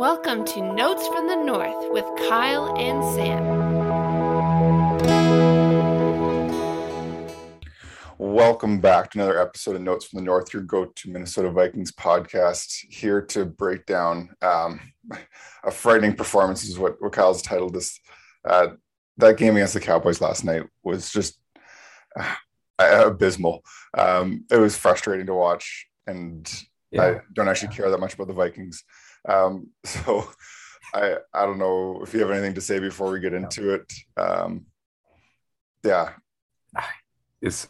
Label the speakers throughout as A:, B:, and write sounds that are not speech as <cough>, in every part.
A: Welcome to Notes from the North with Kyle and Sam.
B: Welcome back to another episode of Notes from the North, your go to Minnesota Vikings podcast. Here to break down um, <laughs> a frightening performance, is what, what Kyle's titled this. Uh, that game against the Cowboys last night was just uh, abysmal. Um, it was frustrating to watch, and yeah. I don't actually care that much about the Vikings. Um, <laughs> so I I don't know if you have anything to say before we get into it. Um, yeah, <sighs>
C: it's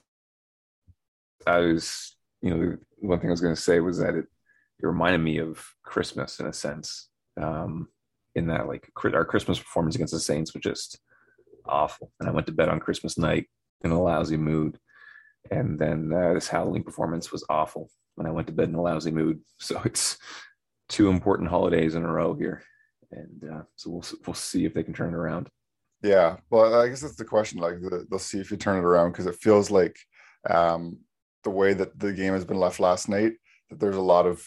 C: I was you know one thing I was going to say was that it it reminded me of Christmas in a sense. Um, in that like our Christmas performance against the Saints was just awful, and I went to bed on Christmas night in a lousy mood, and then uh, this Halloween performance was awful, and I went to bed in a lousy mood. <laughs> So it's two important holidays in a row here, and uh, so we'll we'll see if they can turn it around.
B: Yeah, well, I guess that's the question. Like, the, they'll see if you turn it around because it feels like um, the way that the game has been left last night that there's a lot of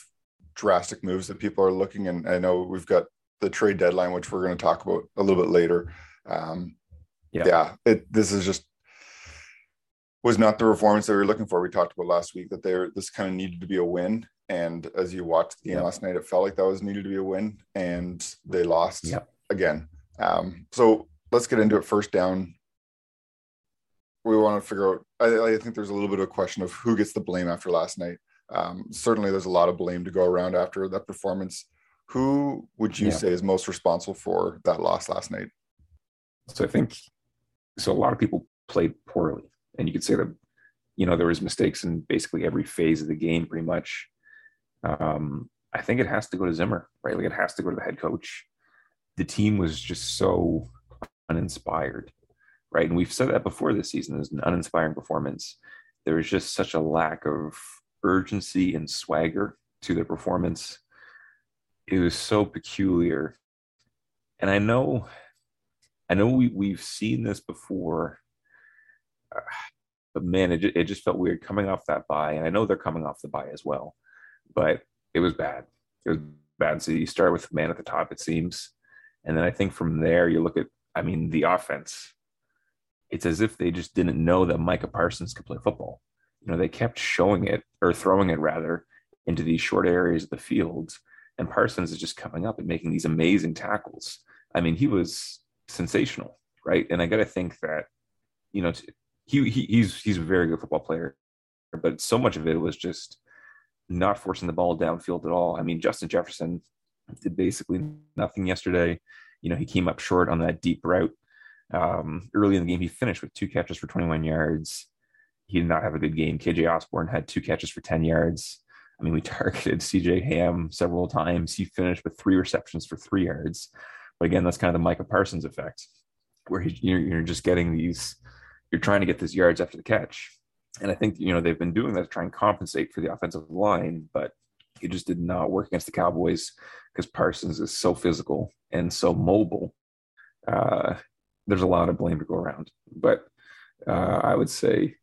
B: drastic moves that people are looking. And I know we've got the trade deadline, which we're going to talk about a little bit later. Um, yeah, yeah it, this is just was not the performance that we were looking for. We talked about last week that there this kind of needed to be a win, and as you watched the game yep. last night, it felt like that was needed to be a win, and they lost yep. again. Um, so let's get into it. First down, we want to figure out. I, I, think there's a little bit of a question of who gets the blame after last night. Um, certainly, there's a lot of blame to go around after that performance. Who would you yeah. say is most responsible for that loss last night?
C: So I think so. A lot of people played poorly, and you could say that you know there was mistakes in basically every phase of the game, pretty much. Um, I think it has to go to Zimmer, right? Like it has to go to the head coach. The team was just so uninspired, right? And we've said that before this season. is an uninspiring performance. There was just such a lack of urgency and swagger to their performance. It was so peculiar. And I know, I know we, we've seen this before, uh, but man, it, it just felt weird coming off that bye. And I know they're coming off the bye as well but it was bad. It was bad. So you start with man at the top, it seems. And then I think from there, you look at, I mean, the offense. It's as if they just didn't know that Micah Parsons could play football. You know, they kept showing it or throwing it rather into these short areas of the field. And Parsons is just coming up and making these amazing tackles. I mean, he was sensational, right? And I got to think that, you know, he, he he's he's a very good football player, but so much of it was just not forcing the ball downfield at all. I mean, Justin Jefferson did basically nothing yesterday. You know, he came up short on that deep route. Um, early in the game, he finished with two catches for 21 yards. He did not have a good game. KJ Osborn had two catches for 10 yards. I mean, we <laughs> targeted CJ Ham several times. He finished with three receptions for three yards. But again, that's kind of the Micah Parsons effect, where he, you're, you're just getting these, you're trying to get these yards after the catch. And I think, you know, they've been doing that to try and compensate for the offensive line, but it just did not work against the Cowboys because Parsons is so physical and so mobile. Uh, there's a lot of blame to go around. But uh, I would say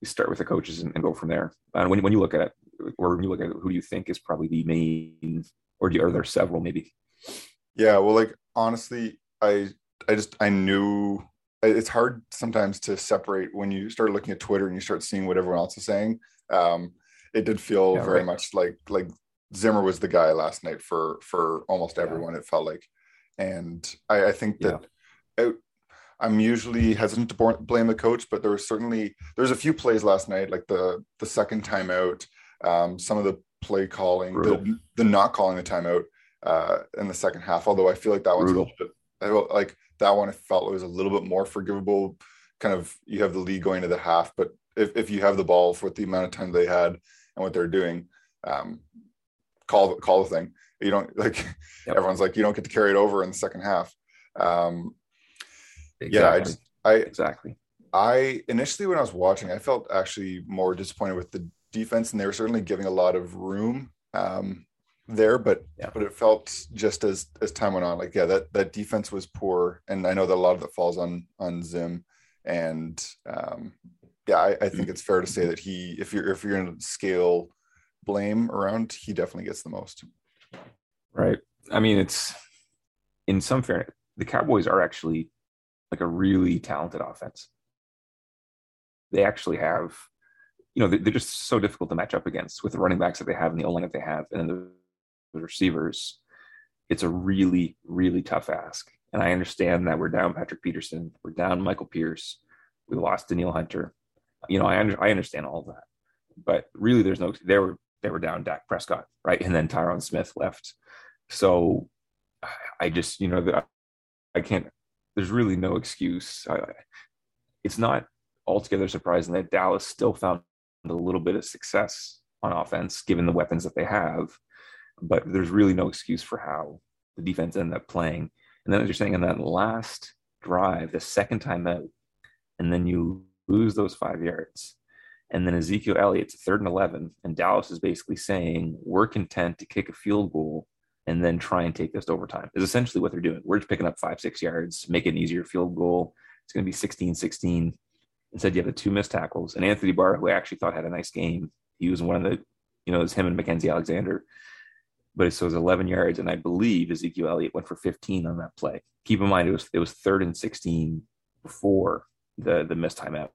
C: you start with the coaches and, and go from there. And when, when you look at it, or when you look at it, who do you think is probably the main, or do you, are there several maybe?
B: Yeah, well, like honestly, I I just I knew it's hard sometimes to separate when you start looking at Twitter and you start seeing what everyone else is saying. Um, it did feel yeah, very right. much like like Zimmer was the guy last night for for almost everyone. Yeah. It felt like, and I, I think that yeah. it, I'm usually hesitant to blame the coach, but there was certainly there's a few plays last night, like the the second timeout, um, some of the play calling, the, the, not calling the timeout uh, in the second half. Although I feel like that one's Brutal. a little bit like that one I felt was a little bit more forgivable. Kind of you have the lead going to the half, but if, if you have the ball for the amount of time they had and what they're doing, um, call call the thing. You don't <laughs> like yep. everyone's like you don't get to carry it over in the second half. Um, exactly. Yeah, I just I
C: exactly.
B: I initially when I was watching, I felt actually more disappointed with the defense, and they were certainly giving a lot of room. Um, there, but yeah. but it felt just as as time went on, like yeah, that that defense was poor, and I know that a lot of it falls on on Zim, and um, yeah, I, I think it's fair to say that he, if you're if you're going to scale blame around, he definitely gets the most.
C: Right. I mean, it's in some fairness, the Cowboys are actually like a really talented offense. They actually have, you know, they're just so difficult to match up against with the running backs that they have and the O line that they have, and then the receivers. It's a really, really tough ask. And I understand that we're down Patrick Peterson, we're down Michael Pierce, we lost Danielle Hunter. You know, I under, I understand all that, but really, there's no. They were they were down Dak Prescott, right, and then Tyron Smith left. So I just, you know that I can't. There's really no excuse. I, it's not altogether surprising that Dallas still found a little bit of success on offense, given the weapons that they have. But there's really no excuse for how the defense ended up playing. And then as you're saying, in that last drive, the second time out, and then you lose those five yards. And then Ezekiel Elliott's third and 11, and Dallas is basically saying, we're content to kick a field goal and then try and take this to overtime, is essentially what they're doing. We're just picking up five, six yards, make it an easier field goal. It's going to be 16 16. Instead, you have the two missed tackles. And Anthony Barr, who I actually thought had a nice game, he was one of the, you know, it was him and Mackensie Alexander but it was 11 yards, and I believe Ezekiel Elliott went for 15 on that play. Keep in mind it was it was third and 16 before the the missed timeout.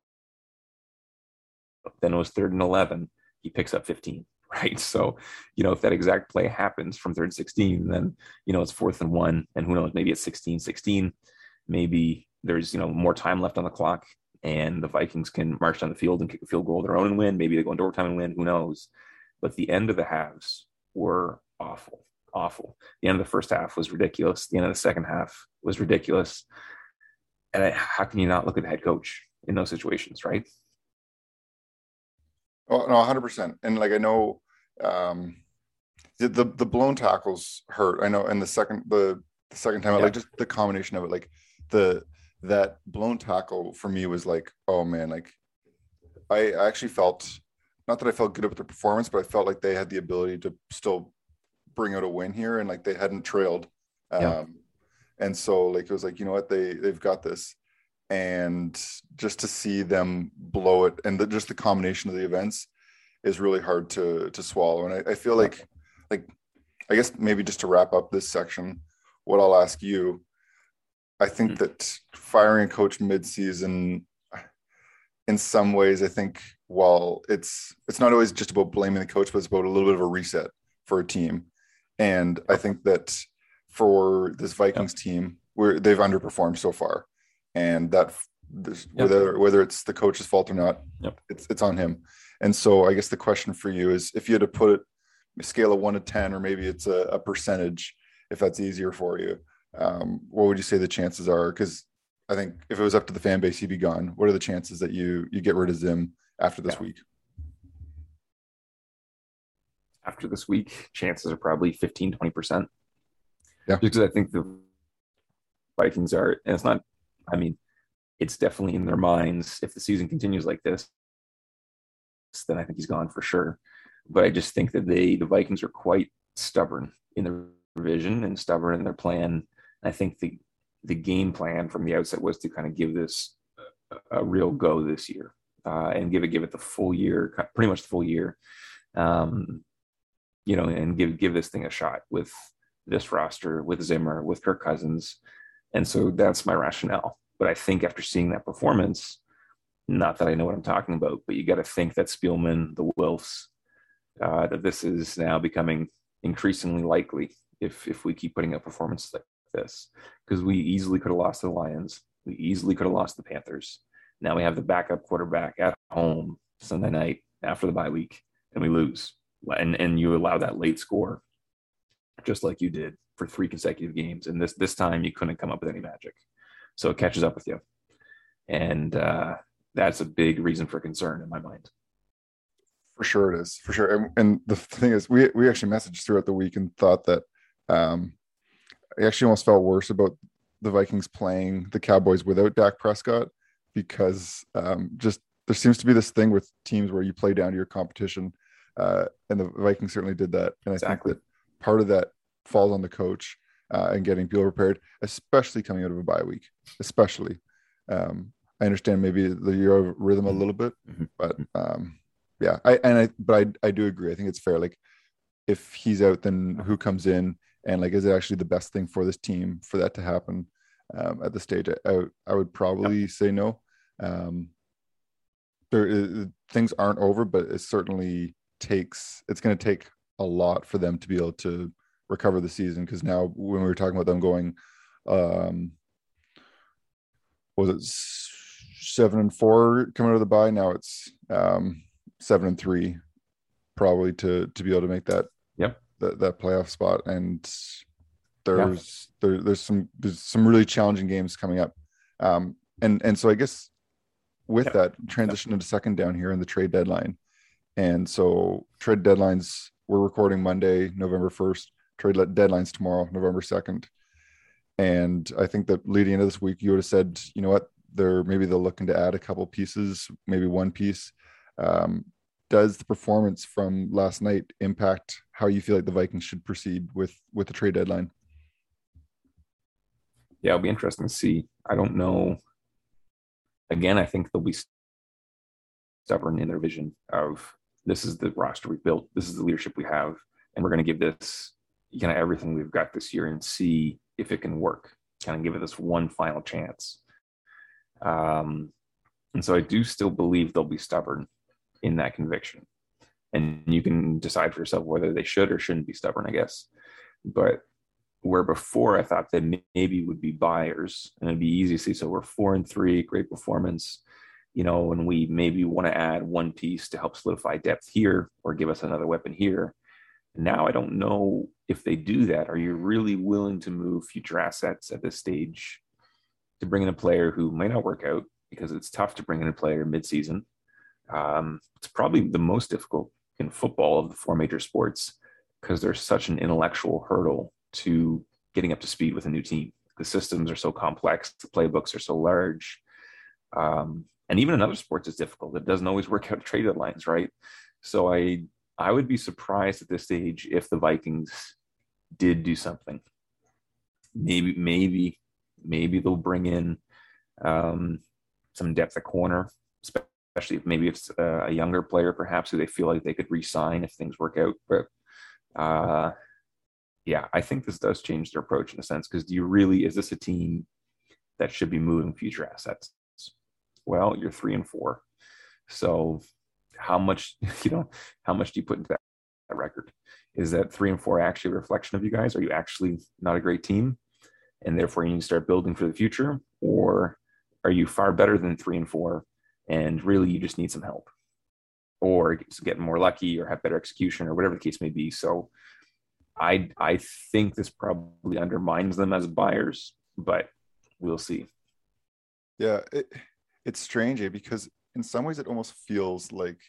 C: Then it was third and 11. He picks up 15, <laughs> right? So, you know, if that exact play happens from third and 16, then you know it's fourth and one, and who knows, maybe it's 16, 16. Maybe there's you know more time left on the clock, and the Vikings can march down the field and kick a field goal of their own and win. Maybe they go into overtime and win. Who knows? But the end of the halves were awful, awful. The end of the first half was ridiculous. The end of the second half was ridiculous. And I, how can you not look at the head coach in those situations, right?
B: Oh no, hundred percent. And like I know, um, the, the the blown tackles hurt. I know, and the second the the second time, yeah. like just the combination of it, like the that blown tackle for me was like, oh man, like I actually felt not that I felt good about the performance, but I felt like they had the ability to still bring out a win here, and like they hadn't trailed. Um, yeah. And so like it was like you know what they they've got this, and just to see them blow it, and the, just the combination of the events is really hard to to swallow. And I, I feel like like I guess maybe just to wrap up this section, what I'll ask you, I think mm-hmm. that firing a coach mid-season, in some ways, I think while it's it's not always just about blaming the coach, but it's about a little bit of a reset for a team. And I think that for this Vikings yep. team, where they've underperformed so far, and that this, yep. whether whether it's the coach's fault or not,
C: yep.
B: it's it's on him. And so I guess the question for you is, if you had to put it a scale of one to ten, or maybe it's a, a percentage, if that's easier for you, um, what would you say the chances are? Because I think if it was up to the fan base, he'd be gone. What are the chances that you you get rid of Zim after this yeah. week?
C: After this week, chances are probably 15, 20%.
B: Yeah.
C: Because I think the Vikings are, and it's not, I mean, it's definitely in their minds. If the season continues like this, then I think he's gone for sure. But I just think that they, the Vikings are quite stubborn in their vision and stubborn in their plan. I think the, the game plan from the outset was to kind of give this a, a real go this year uh, and give it, give it the full year, pretty much the full year. Um, you know, and give give this thing a shot with this roster, with Zimmer, with Kirk Cousins. And so that's my rationale. But I think after seeing that performance, not that I know what I'm talking about, but you got to think that Spielman, the Wilfs, uh, that this is now becoming increasingly likely if if we keep putting up performances like this, because we easily could have lost the Lions, we easily could have lost the Panthers. Now we have the backup quarterback at home Sunday night after the bye week, and we lose and and you allow that late score, just like you did for three consecutive games. And this this time you couldn't come up with any magic, so it catches up with you, and uh, that's a big reason for concern in my mind.
B: For sure, it is for sure. And, and the thing is, we we actually messaged throughout the week and thought that um, I actually almost felt worse about the Vikings playing the Cowboys without Dak Prescott because um, just there seems to be this thing with teams where you play down to your competition uh, and the Vikings certainly did that. And I exactly. think that part of that falls on the coach uh, and getting people prepared, especially coming out of a bye week. Especially, um, I understand maybe the year of rhythm a mm-hmm. little bit, mm-hmm. but um, yeah, I and I but I I do agree. I think it's fair. Like if he's out, then who comes in? and like is it actually the best thing for this team for that to happen um, at the stage? I, I would probably yep. say no. Um, there is, things aren't over, but it's certainly takes. It's going to take a lot for them to be able to recover the season because now when we were talking about them going, um, was it seven and four coming out of the bye? Now it's um, seven and three, probably to to be able to make that
C: yep
B: that, that playoff spot. And there's yeah. there, there's some there's some really challenging games coming up. Um, and and so I guess with yep. that transition yep. into second down here in the trade deadline. And so trade deadlines, we're recording Monday, November 1st. Trade deadlines tomorrow, November 2nd. And I think that leading into this week, you would have said, you know what, they're maybe they're looking to add a couple pieces, maybe one piece. Um, does the performance from last night impact how you feel like the Vikings should proceed with with the trade deadline?
C: Yeah, it'll be interesting to see. I don't know again, I think they'll be stubborn in their vision of this is the roster we built, this is the leadership we have, and we're going to give this kind of everything we've got this year and see if it can work. Kind of give it this one final chance. Um, and so I do still believe they'll be stubborn in that conviction. And you can decide for yourself whether they should or shouldn't be stubborn, I guess. But where before I thought that maybe would be buyers and it'd be easy to see. So we're four and three, great performance, you know, and we maybe want to add one piece to help solidify depth here or give us another weapon here. Now I don't know if they do that. Are you really willing to move future assets at this stage to bring in a player who might not work out because it's tough to bring in a player midseason? Um, it's probably the most difficult in football of the four major sports because there's such an intellectual hurdle to getting up to speed with a new team. The systems are so complex, the playbooks are so large. Um, and even in other sports, it's difficult. It doesn't always work <laughs> out trade deadlines, right? So I I would be surprised at this stage if the Vikings did do something. Maybe, maybe, maybe they'll bring in um, some depth at corner, especially if maybe it's a younger player, perhaps who they feel like they could re-sign if things work out. But uh, yeah, I think this does change their approach in a sense because do you really is this a team that should be moving future assets? Well, you're three and four, so how much <laughs> you know how much do you put into that, that record? Is that three and four actually a reflection of you guys? Are you actually not a great team, and therefore you need to start building for the future, or are you far better than three and four, and really you just need some help, or get more lucky, or have better execution, or whatever the case may be? So I I think this probably undermines them as buyers, but we'll see.
B: Yeah, it, it's strange eh? because in some ways it almost feels like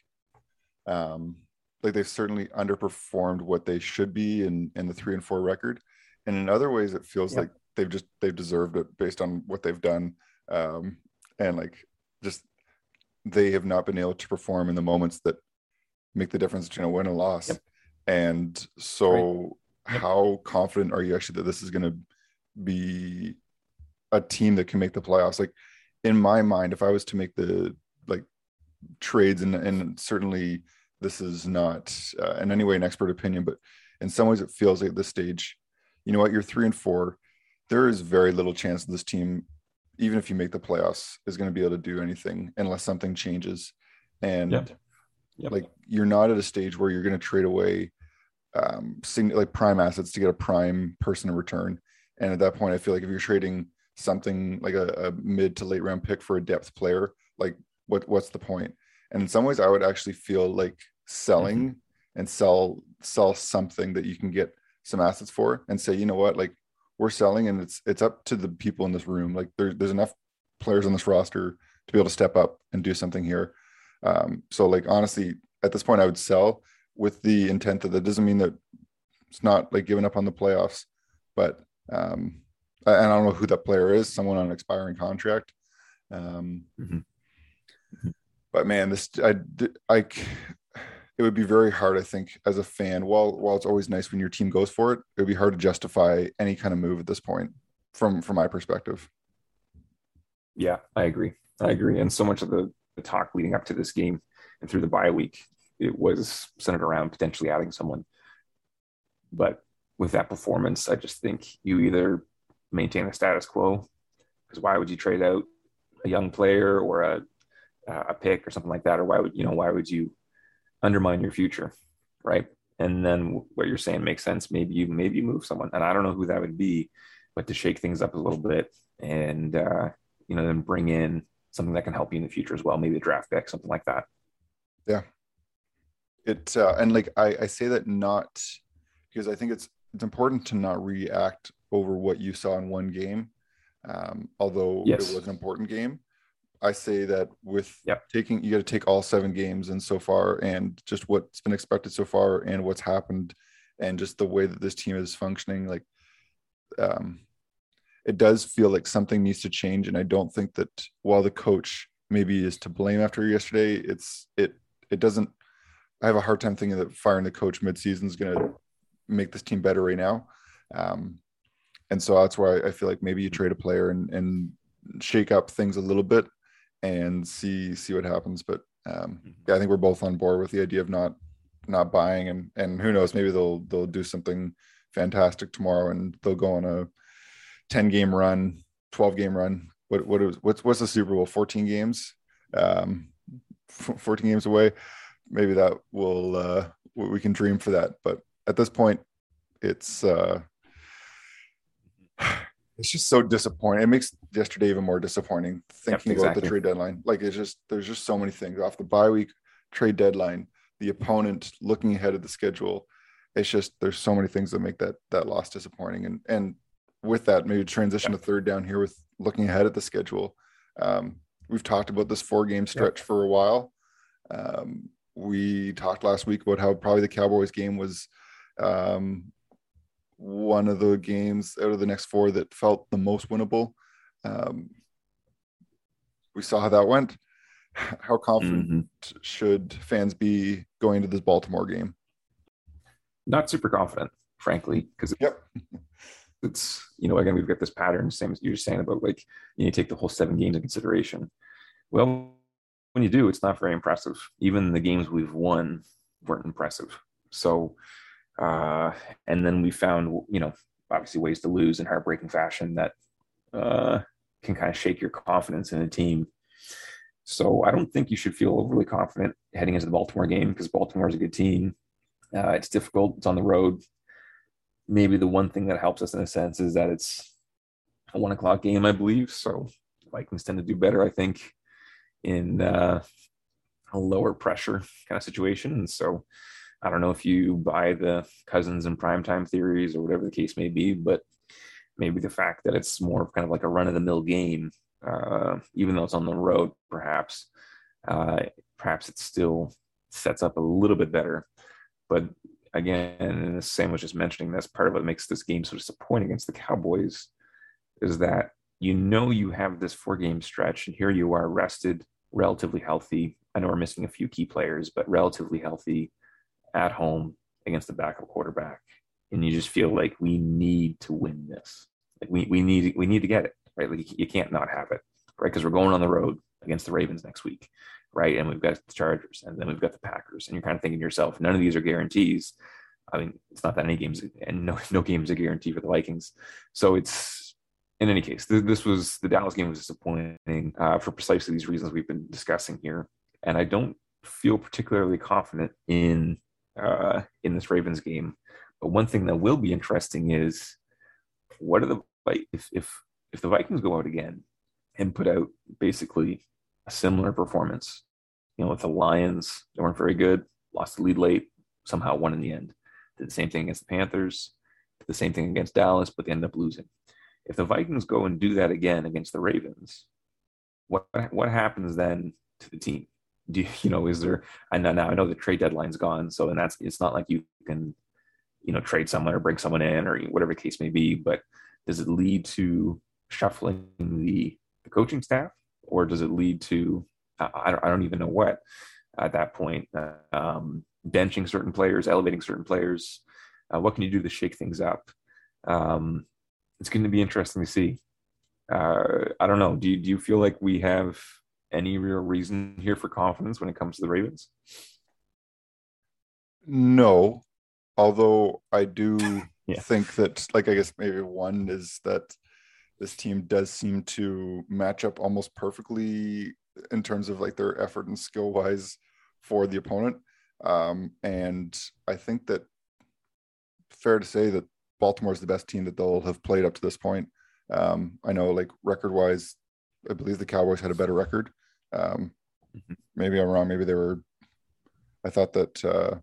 B: um like they've certainly underperformed what they should be in in the three and four record, and in other ways it feels like they've just they've deserved it based on what they've done, um, and like just they have not been able to perform in the moments that make the difference between a win and loss. Yep. And so how confident are you actually that this is going to be a team that can make the playoffs? Like in my mind, if I was to make the like trades, and and certainly this is not uh, in any way an expert opinion, but in some ways it feels like at this stage, you know what, you're three and four. There is very little chance this team, even if you make the playoffs, is going to be able to do anything unless something changes. And yep. Yep. like you're not at a stage where you're going to trade away um, like prime assets to get a prime person in return. And at that point, I feel like if you're trading something like a, a mid to late round pick for a depth player, like what what's the point? And in some ways, I would actually feel like selling mm-hmm. and sell sell something that you can get some assets for, and say, you know what, like we're selling, and it's it's up to the people in this room. Like there, there's enough players on this roster to be able to step up and do something here. Um, so like honestly, at this point, I would sell with the intent that that doesn't mean that it's not like giving up on the playoffs, but um, and I don't know who that player is, someone on an expiring contract. Um, mm-hmm. Mm-hmm. But man, this I I it would be very hard, I think, as a fan. While while it's always nice when your team goes for it, it would be hard to justify any kind of move at this point, from from my perspective.
C: Yeah, I agree. I agree. And so much of the, the talk leading up to this game and through the bye week it was centered around potentially adding someone. But with that performance, I just think you either maintain the status quo, because why would you trade out a young player or a a pick or something like that, or why would you know why would you undermine your future, right? And then what you're saying makes sense. Maybe you maybe you move someone, and I don't know who that would be, but to shake things up a little bit and uh, you know then bring in something that can help you in the future as well, maybe a draft pick, something like that.
B: Yeah, it uh, and like I, I say that not because I think it's it's important to not react over what you saw in one game, um, although yes. it was an important game. I say that with
C: yep.
B: taking you got to take all seven games and so far, and just what's been expected so far, and what's happened, and just the way that this team is functioning. Like, um, it does feel like something needs to change, and I don't think that while the coach maybe is to blame after yesterday, it's it it doesn't I have a hard time thinking that firing the coach midseason is going to make this team better right now. Um, and so that's why I feel like maybe you trade a player and, and shake up things a little bit and see see what happens. But um, mm-hmm. yeah, I think we're both on board with the idea of not not buying and and who knows, maybe they'll they'll do something fantastic tomorrow and they'll go on a 10 game run, 12 game run. What what is what's what's the Super Bowl? 14 games, um, 14 games away maybe that will uh, we can dream for that. But at this point, it's uh, <sighs> it's just so disappointing. It makes yesterday even more disappointing thinking yep, exactly. about the trade deadline. Like it's just there's just so many things off the bye week, trade deadline, the opponent looking ahead of the schedule. It's just there's so many things that make that that loss disappointing. And and with that, maybe transition yep. to third down here with looking ahead at the schedule. Um, we've talked about this four game stretch yep. for a while. Um, we talked last week about how probably the Cowboys game was um, one of the games out of the next four that felt the most winnable. Um, we saw how that went. <laughs> How confident mm-hmm. should fans be going to this Baltimore game?
C: Not super confident, frankly, because
B: yep. <laughs>
C: it's you know again we've got this pattern, same as you were saying about like you need to take the whole seven games in consideration. Well, when you do, it's not very impressive. Even the games we've won weren't impressive. So, uh, and then we found, you know, obviously ways to lose in heartbreaking fashion that uh, can kind of shake your confidence in a team. So I don't think you should feel overly confident heading into the Baltimore game because Baltimore is a good team. Uh, it's difficult. It's on the road. Maybe the one thing that helps us in a sense is that it's a one o'clock game, I believe. So Vikings tend to do better, I think in uh, a lower pressure kind of situation. And so I don't know if you buy the Cousins and primetime theories or whatever the case may be, but maybe the fact that it's more kind of like a run of the mill game, uh, even though it's on the road, perhaps, uh, perhaps it still sets up a little bit better. But again, the same was just mentioning this part of what makes this game so disappointing against the Cowboys is that you know you have this four game stretch, and here you are rested, relatively healthy. I know we're missing a few key players, but relatively healthy at home against a backup quarterback. And you just feel like we need to win this. Like we, we need we need to get it, right? Like you can't not have it, right? Because we're going on the road against the Ravens next week, right? And we've got the Chargers, and then we've got the Packers, and you're kind of thinking to yourself, none of these are guarantees. I mean, it's not that any games, and no <laughs> no games a guarantee for the Vikings. So it's in any case, th- this was the Dallas game was disappointing uh, for precisely these reasons we've been discussing here, and I don't feel particularly confident in uh, in this Ravens game. But one thing that will be interesting is what are the if if if the Vikings go out again and put out basically a similar performance, you know, with the Lions, they weren't very good, lost the lead late, somehow won in the end. Did the same thing against the Panthers, did the same thing against Dallas, but they ended up losing if the Vikings go and do that again against the Ravens, what what happens then to the team? Do you, know is there? I know now I know the trade deadline's gone, so and that's it's not like you can you know trade someone or bring someone in or whatever the case may be. But does it lead to shuffling the the coaching staff, or does it lead to I don't, I don't even know what at that point um, benching certain players, elevating certain players? Uh, what can you do to shake things up? Um, it's going to be interesting to see. Uh, I don't know. Do you, do you feel like we have any real reason here for confidence when it comes to the Ravens?
B: No, although I do. <laughs>
C: Yeah.
B: think that, like, I guess maybe one is that this team does seem to match up almost perfectly in terms of like their effort and skill wise for the opponent. Um, and I think that fair to say that Baltimore is the best team that they'll have played up to this point. Um, I know, like record wise, I believe the Cowboys had a better record. Um,
C: Mhm.
B: Maybe I'm wrong. Maybe they were. I thought that. Uh,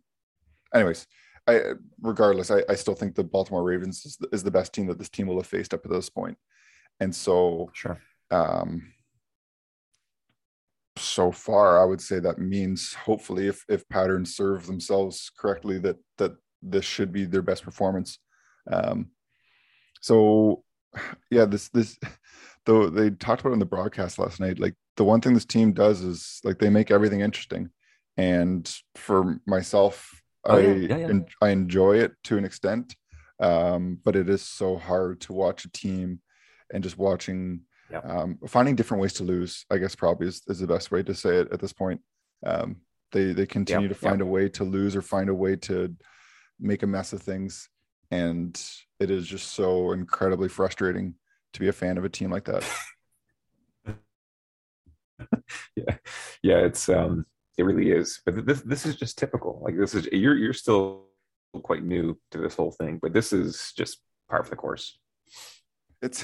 B: anyways, I regardless, I, I still think the Baltimore Ravens is the, is the best team that this team will have faced up to this point, and so
C: Sure.
B: um, so far, I would say that means hopefully, if if patterns serve themselves correctly, that that this should be their best performance. Um, so, yeah, this this <laughs> though they talked about in the broadcast last night. Like the one thing this team does is like they make everything interesting, and for myself,
C: Oh,
B: I
C: yeah, yeah, yeah.
B: I enjoy it to an extent, um, but it is so hard to watch a team and just watching um, finding different ways to lose i guess probably is, is the best way to say it at this point. Um, they they continue to find a way to lose or find a way to make a mess of things. And it is just so incredibly frustrating to be a fan of a team like that <laughs> <laughs>
C: yeah. Yeah it's um it really is but this this is just typical like this is you're you're still quite new to this whole thing but this is just part of the course.
B: It's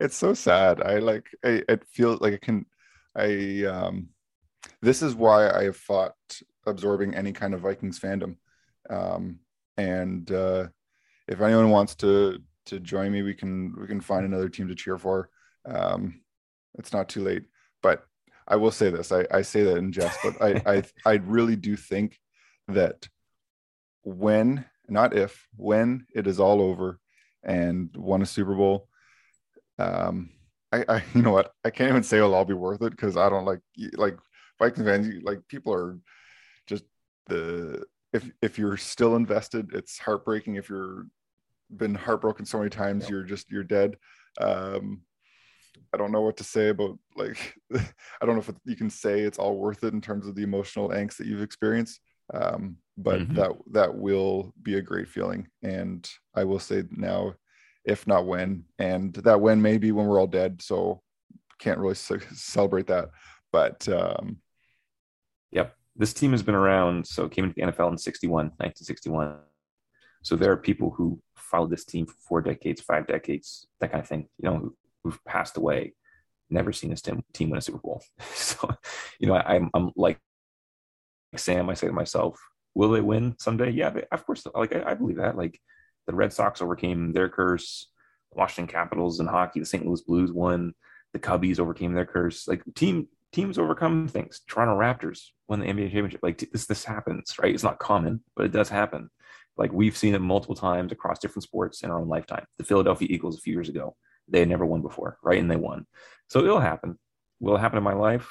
B: it's so sad i like i it feels like it can i um this is why i have fought absorbing any kind of vikings fandom um and uh if anyone wants to to join me we can we can find another team to cheer for um it's not too late but i will say this i i say that in jest but i i <laughs> i really do think that when not if when it is all over and won a super bowl um I, I <laughs> you know what? I can't even say it'll all be worth it because i don't like like vikings fans like people are just the if if you're still invested it's heartbreaking. If you're been heartbroken so many times
C: Yep.
B: you're just you're dead. Um i don't know what to say about like <laughs> i don't know if you can say it's all worth it in terms of the emotional angst that you've experienced um but
C: Mhm.
B: that that will be a great feeling and i will say now if not when and that when may be when we're all dead so can't really ce- celebrate that but um
C: Yep. This team has been around. So came into the NFL in 61, 1961. So there are people who followed this team for four decades, five decades, that kind of thing, you know, who've passed away, never seen this team, team win a Super Bowl. <laughs> So, you know, I, I'm, I'm like Sam, I say to myself, will they win someday? Yeah, they, of course. Like, I, I believe that. Like, the Red Sox overcame their curse, Washington Capitals in hockey, the St. Louis Blues won, the Cubbies overcame their curse. Like, team teams overcome things. Toronto Raptors won the NBA championship. Like this, this happens, right? It's not common, but it does happen. Like we've seen it multiple times across different sports in our own lifetime. The Philadelphia Eagles a few years ago, they had never won before, right? And they won. So it'll happen. Will it happen in my life?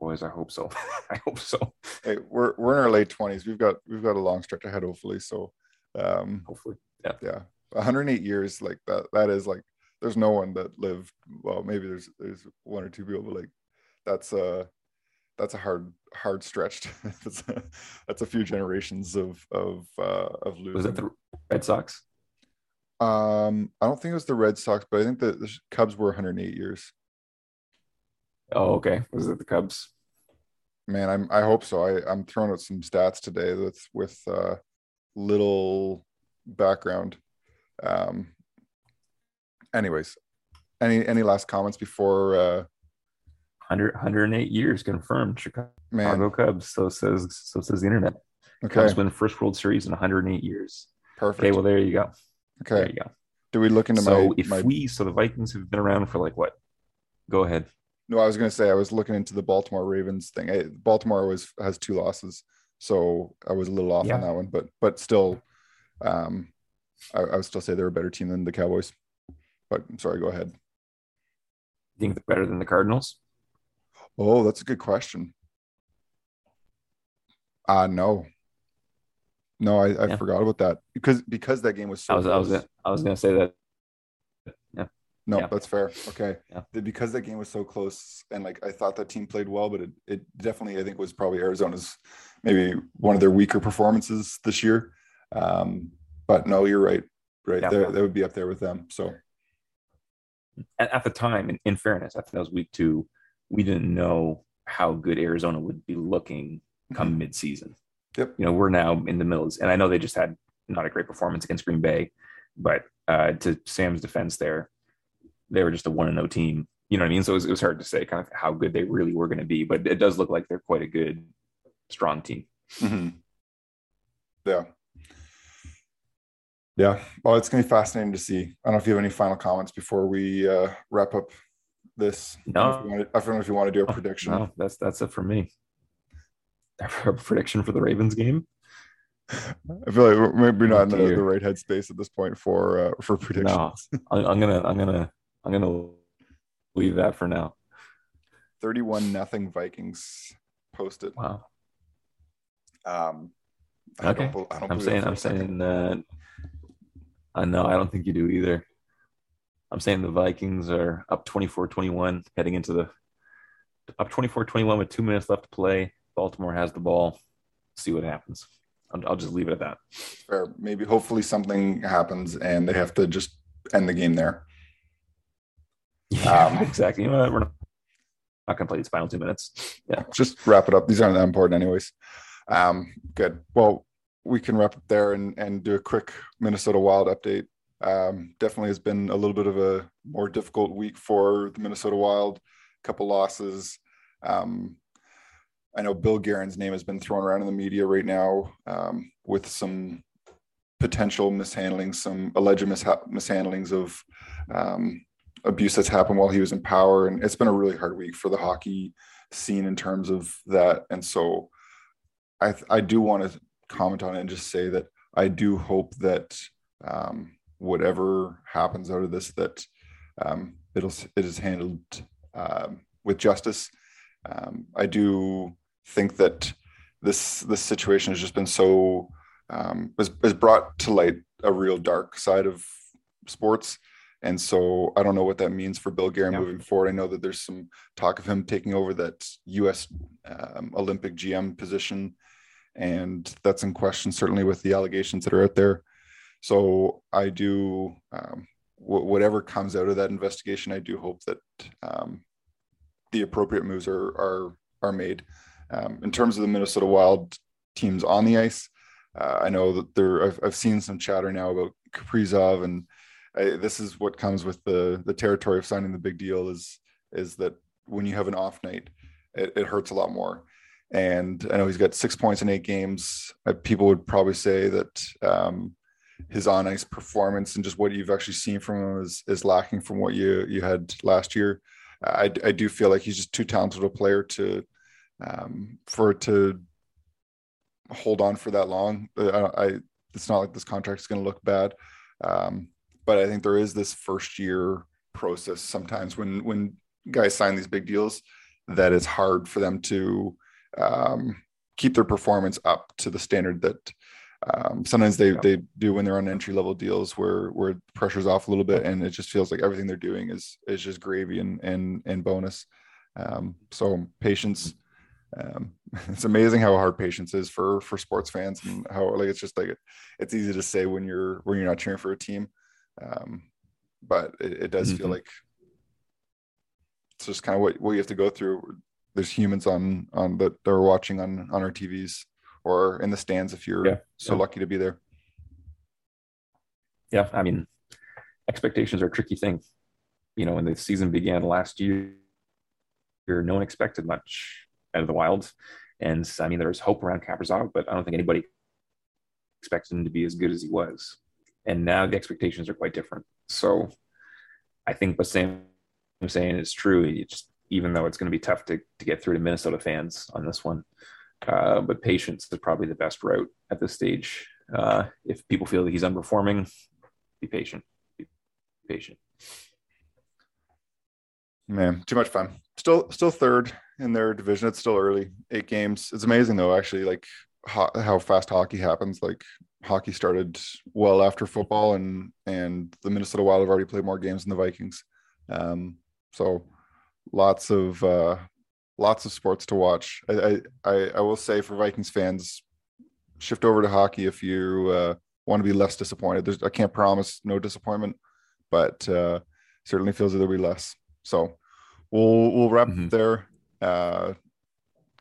C: Boys, I hope so. <laughs> I hope so.
B: hey, we're we're in our late 20s we've got we've got a long stretch ahead hopefully so um
C: Hopefully.
B: yeah Yeah. 108 years like that that is like there's no one that lived well maybe there's there's one or two people but like that's a that's a hard hard stretch <laughs> that's a, that's a few generations of of uh of losing
C: Was that the Red Sox?
B: Um i don't think it was the red sox but i think that the cubs were 108 years
C: Oh, okay. Was it the Cubs?
B: man i'm i hope so i i'm throwing out some stats today with with uh little background um anyways any any last comments before uh
C: 100, 108 years confirmed. Chicago
B: man
C: Cubs. So says so says the internet.
B: okay
C: Cubs win first World Series in 108 years.
B: perfect
C: Okay, well there you go. There
B: okay
C: you go.
B: do we look into my
C: so
B: my
C: if
B: my
C: we so the Vikings have been around for like what? Go ahead.
B: No, I was going to say I was looking into the Baltimore Ravens thing. I, Baltimore was has two losses, so I was a little off
C: Yeah.
B: on that one, but but still, um, I, I would still say they're a better team than the Cowboys. But I'm sorry, go ahead.
C: You think they're better than the Cardinals?
B: Oh, that's a good question. Uh no, no, I, I
C: Yeah.
B: forgot about that because because that game was so.
C: I was I was gonna, I was gonna say that. Yeah.
B: No,
C: Yeah.
B: that's fair. Okay.
C: Yeah.
B: Because that game was so close and like I thought that team played well, but it, it definitely I think was probably Arizona's maybe one of their weaker performances this year. Um, but no, you're right. right?
C: Yeah.
B: They, they would be up there with them. So
C: At, at the time, in, in fairness, I think that was week two. We didn't know how good Arizona would be looking come mid-season.
B: Yep.
C: You know, we're now in the middle, and I know they just had not a great performance against Green Bay, but uh, to Sam's defense, there, they were just a one and no team. You know what I mean? So it was, it was hard to say kind of how good they really were going to be, but it does look like they're quite a good, strong team.
B: Mhm. Yeah. Yeah. Well, it's going to be fascinating to see. I don't know if you have any final comments before we uh, wrap up this. I don't know if you
C: No.
B: I don't know if you want to do a prediction.
C: No, that's that's it for me. A prediction for the Ravens game?
B: I feel like we're maybe not in the, the right headspace at this point for uh, for predictions.
C: I'm, I'm gonna I'm gonna I'm gonna leave that for now.
B: 31 nothing Vikings posted.
C: Wow.
B: Um, I
C: okay.
B: Don't, I don't
C: I'm saying I'm saying uh, I know I don't think you do either. I'm saying the Vikings are up 24-21 heading into the up 24-21 with two minutes left to play. Baltimore has the ball. See what happens. I'll, I'll just leave it at that.
B: Fair. Maybe hopefully something happens and they have to just end the game there. <laughs>
C: Yeah,
B: Um,
C: exactly. You know? We're not, not going to play these final two minutes. Yeah.
B: Just wrap it up. These aren't that important, anyways. Um, good. Well, we can wrap up there and, and do a quick Minnesota Wild update. Um, definitely has been a little bit of a more difficult week for the Minnesota Wild. A couple losses. Um, I know Bill Guerin's name has been thrown around in the media right now um, with some potential mishandling, some alleged misha- mishandlings of um, abuse that's happened while he was in power, and it's been a really hard week for the hockey scene in terms of that. And so, I th- I do want to comment on it and just say that I do hope that um, whatever happens out of this, that um, it'll it is handled um, with justice. Um, I do think that this this situation has just been so um, has, has brought to light a real dark side of sports. And so I don't know what that means for Bill Guerin
C: Yeah.
B: moving forward. I know that there's some talk of him taking over that U.S. Um, Olympic GM position, and that's in question certainly with the allegations that are out there. So I do um, wh- whatever comes out of that investigation. I do hope that um, the appropriate moves are are are made. Um, in terms of the Minnesota Wild teams on the ice, uh, I know that there. I've, I've seen some chatter now about Kaprizov, and I, this is what comes with the the territory of signing the big deal. Is is that when you have an off night, it, it hurts a lot more. And I know he's got six points in eight games. Uh, people would probably say that um, his on ice performance and just what you've actually seen from him is is lacking from what you you had last year. I, I do feel like he's just too talented a player to um, for it to hold on for that long. I, I it's not like this contract is going to look bad, um, but I think there is this first year process sometimes when when guys sign these big deals that it's hard for them to um, keep their performance up to the standard that um, sometimes they
C: Yeah.
B: they do when they're on entry level deals where where pressure's off a little bit and it just feels like everything they're doing is is just gravy and and and bonus. Um, so patience. Um, <laughs> it's amazing how hard patience is for for sports fans and how like it's just like it's easy to say when you're when you're not cheering for a team, um, but it, it does feel
C: Mhm.
B: like it's just kind of what, what you have to go through. There's humans on on that that are watching on on our TVs or in the stands if you're
C: Yeah,
B: so
C: yeah.
B: lucky to be there.
C: yeah, I mean, expectations are a tricky thing. You know, when the season began last year, no one expected much out of the Wild, and I mean, there was hope around Kaprizov, but I don't think anybody expected him to be as good as he was. And now the expectations are quite different. So, I think what Sam is saying is true. Just even though it's going to be tough to to get through to Minnesota fans on this one, uh, but patience is probably the best route at this stage. Uh, if people feel that he's underperforming, be patient. Be patient.
B: Man, too much fun. Still, still third in their division. It's still early. Eight games. It's amazing though, actually, like ho- how fast hockey happens. Like hockey started well after football, and and the Minnesota Wild have already played more games than the Vikings. Um, so lots of uh, lots of sports to watch. I, I I I will say for Vikings fans, shift over to hockey if you uh, want to be less disappointed. There's I can't promise no disappointment, but uh, certainly feels that there'll be less. So we'll we'll wrap
C: Mhm.
B: there. Uh,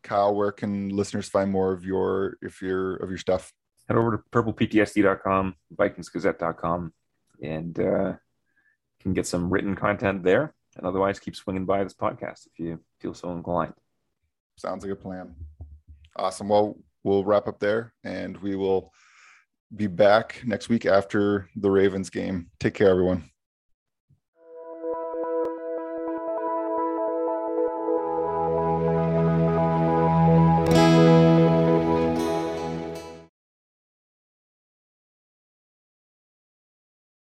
B: Kyle, where can listeners find more of your if your of your stuff?
C: Head over to purpleptsd.com, vikingsgazette.com, and uh, can get some written content there. And otherwise, keep swinging by this podcast if you feel so inclined.
B: Sounds like a plan. Awesome. Well, we'll wrap up there, and we will be back next week after the Ravens game. Take care, everyone.